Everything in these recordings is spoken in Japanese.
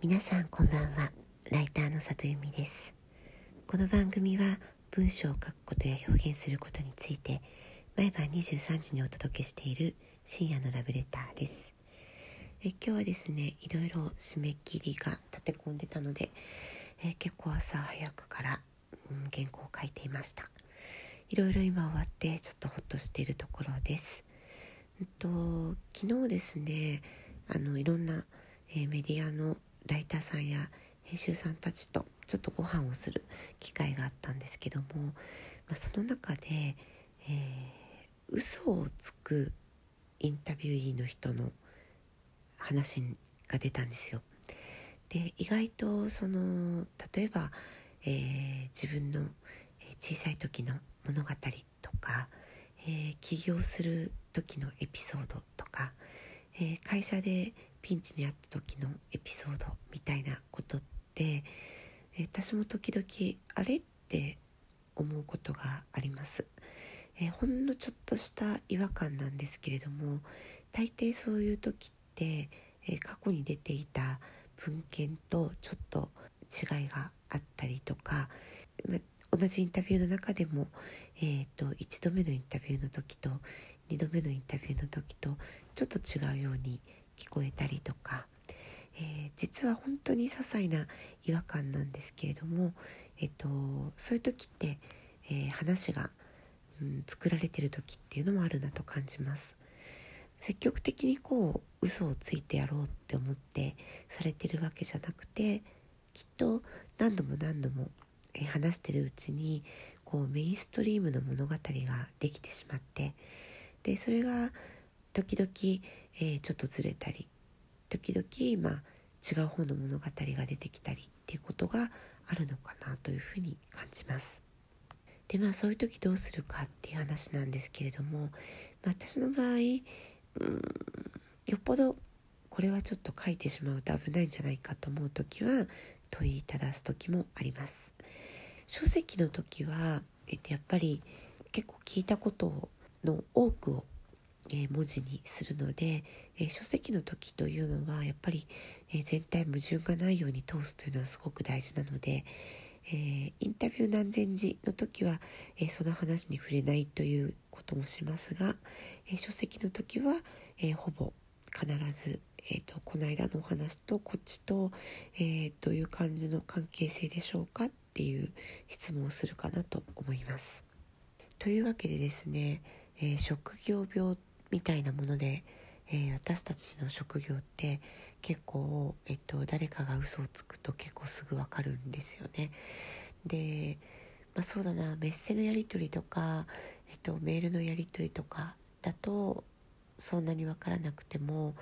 皆さんこんばんは。ライターの里由美です。この番組は文章を書くことや表現することについて毎晩23時にお届けしている深夜のラブレターです。え今日はですねいろいろ締め切りが立て込んでたのでえ結構朝早くから、うん、原稿を書いていました。いろいろ今終わってちょっとほっとしているところです、えっと、昨日ですねあのいろんな、えー、メディアのライターさんや編集さんたちとちょっとご飯をする機会があったんですけども、まあ、その中で、えー、嘘をつくインタビューイーの人の話が出たんですよ。で意外とその例えば、えー、自分の小さい時の物語とか、えー、起業する時のエピソードとか、えー、会社でピンチにあった時のエピソードみたいなことって、私も時々あれって思うことがあります、えー、ほんのちょっとした違和感なんですけれども大抵そういう時って、えー、過去に出ていた文献とちょっと違いがあったりとか、ま、同じインタビューの中でも、えーと、と1度目のインタビューの時と2度目のインタビューの時とちょっと違うように聞こえたりとか、えー、実は本当に些細な違和感なんですけれども、えっと、そういう時って、えー、話が、うん、作られてる時っていうのもあるなと感じます。積極的にこう嘘をついてやろうって思ってされてるわけじゃなくてきっと何度も何度も話してるうちにこうメインストリームの物語ができてしまってでそれが時々、えー、ちょっとずれたり時々、まあ、違う方の物語が出てきたりっていうことがあるのかなというふうに感じます。でまあそういう時どうするかっていう話なんですけれども、まあ、私の場合うんよっぽどこれはちょっと書いてしまうと危ないんじゃないかと思う時は問いただす時もあります。書籍の時は、えっと、やっぱり結構聞いたことの多くをえ文字にするので、え書籍の時というのはやっぱり、え全体矛盾がないように通すというのはすごく大事なので、えインタビュー何千字の時は、えその話に触れないということもしますが、え書籍の時は、えほぼ必ず、えーと、この間のお話とこっちと、えー、どういう感じの関係性でしょうかっていう質問をするかなと思います。というわけでですね、えー、職業病みたいなもので、えー、私たちの職業って結構、えっと、誰かが嘘をつくと結構すぐ分かるんですよね。で、まあ、そうだなメッセのやり取りとか、えっと、メールのやり取りとかだとそんなに分からなくても、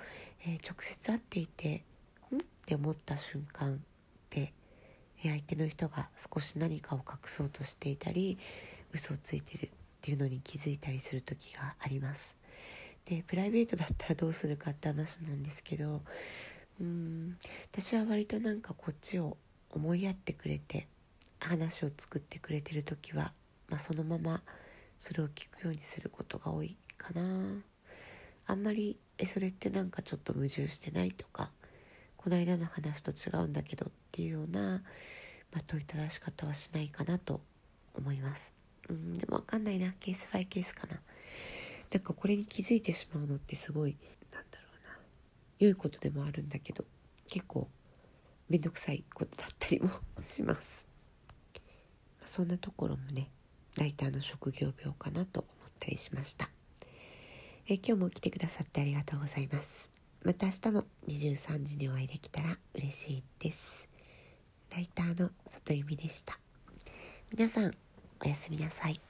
えー、直接会っていて「ん?」って思った瞬間で相手の人が少し何かを隠そうとしていたり嘘をついてるっていうのに気づいたりする時があります。でプライベートだったらどうするかって話なんですけどうん私は割となんかこっちを思いやってくれて話を作ってくれてる時は、まあ、そのままそれを聞くようにすることが多いかな。あんまりえそれってなんかちょっと矛盾してないとかこの間の話と違うんだけどっていうような、まあ、問いただし方はしないかなと思います。うんでも分かんないな。ケースバイケースかな。なんかこれに気づいてしまうのってすごいなんだろうな良いことでもあるんだけど結構面倒くさいことだったりもします。そんなところもねライターの職業病かなと思ったりしました。え今日も来てくださってありがとうございます。また明日も23時にお会いできたら嬉しいです。ライターの里由美でした。皆さんおやすみなさい。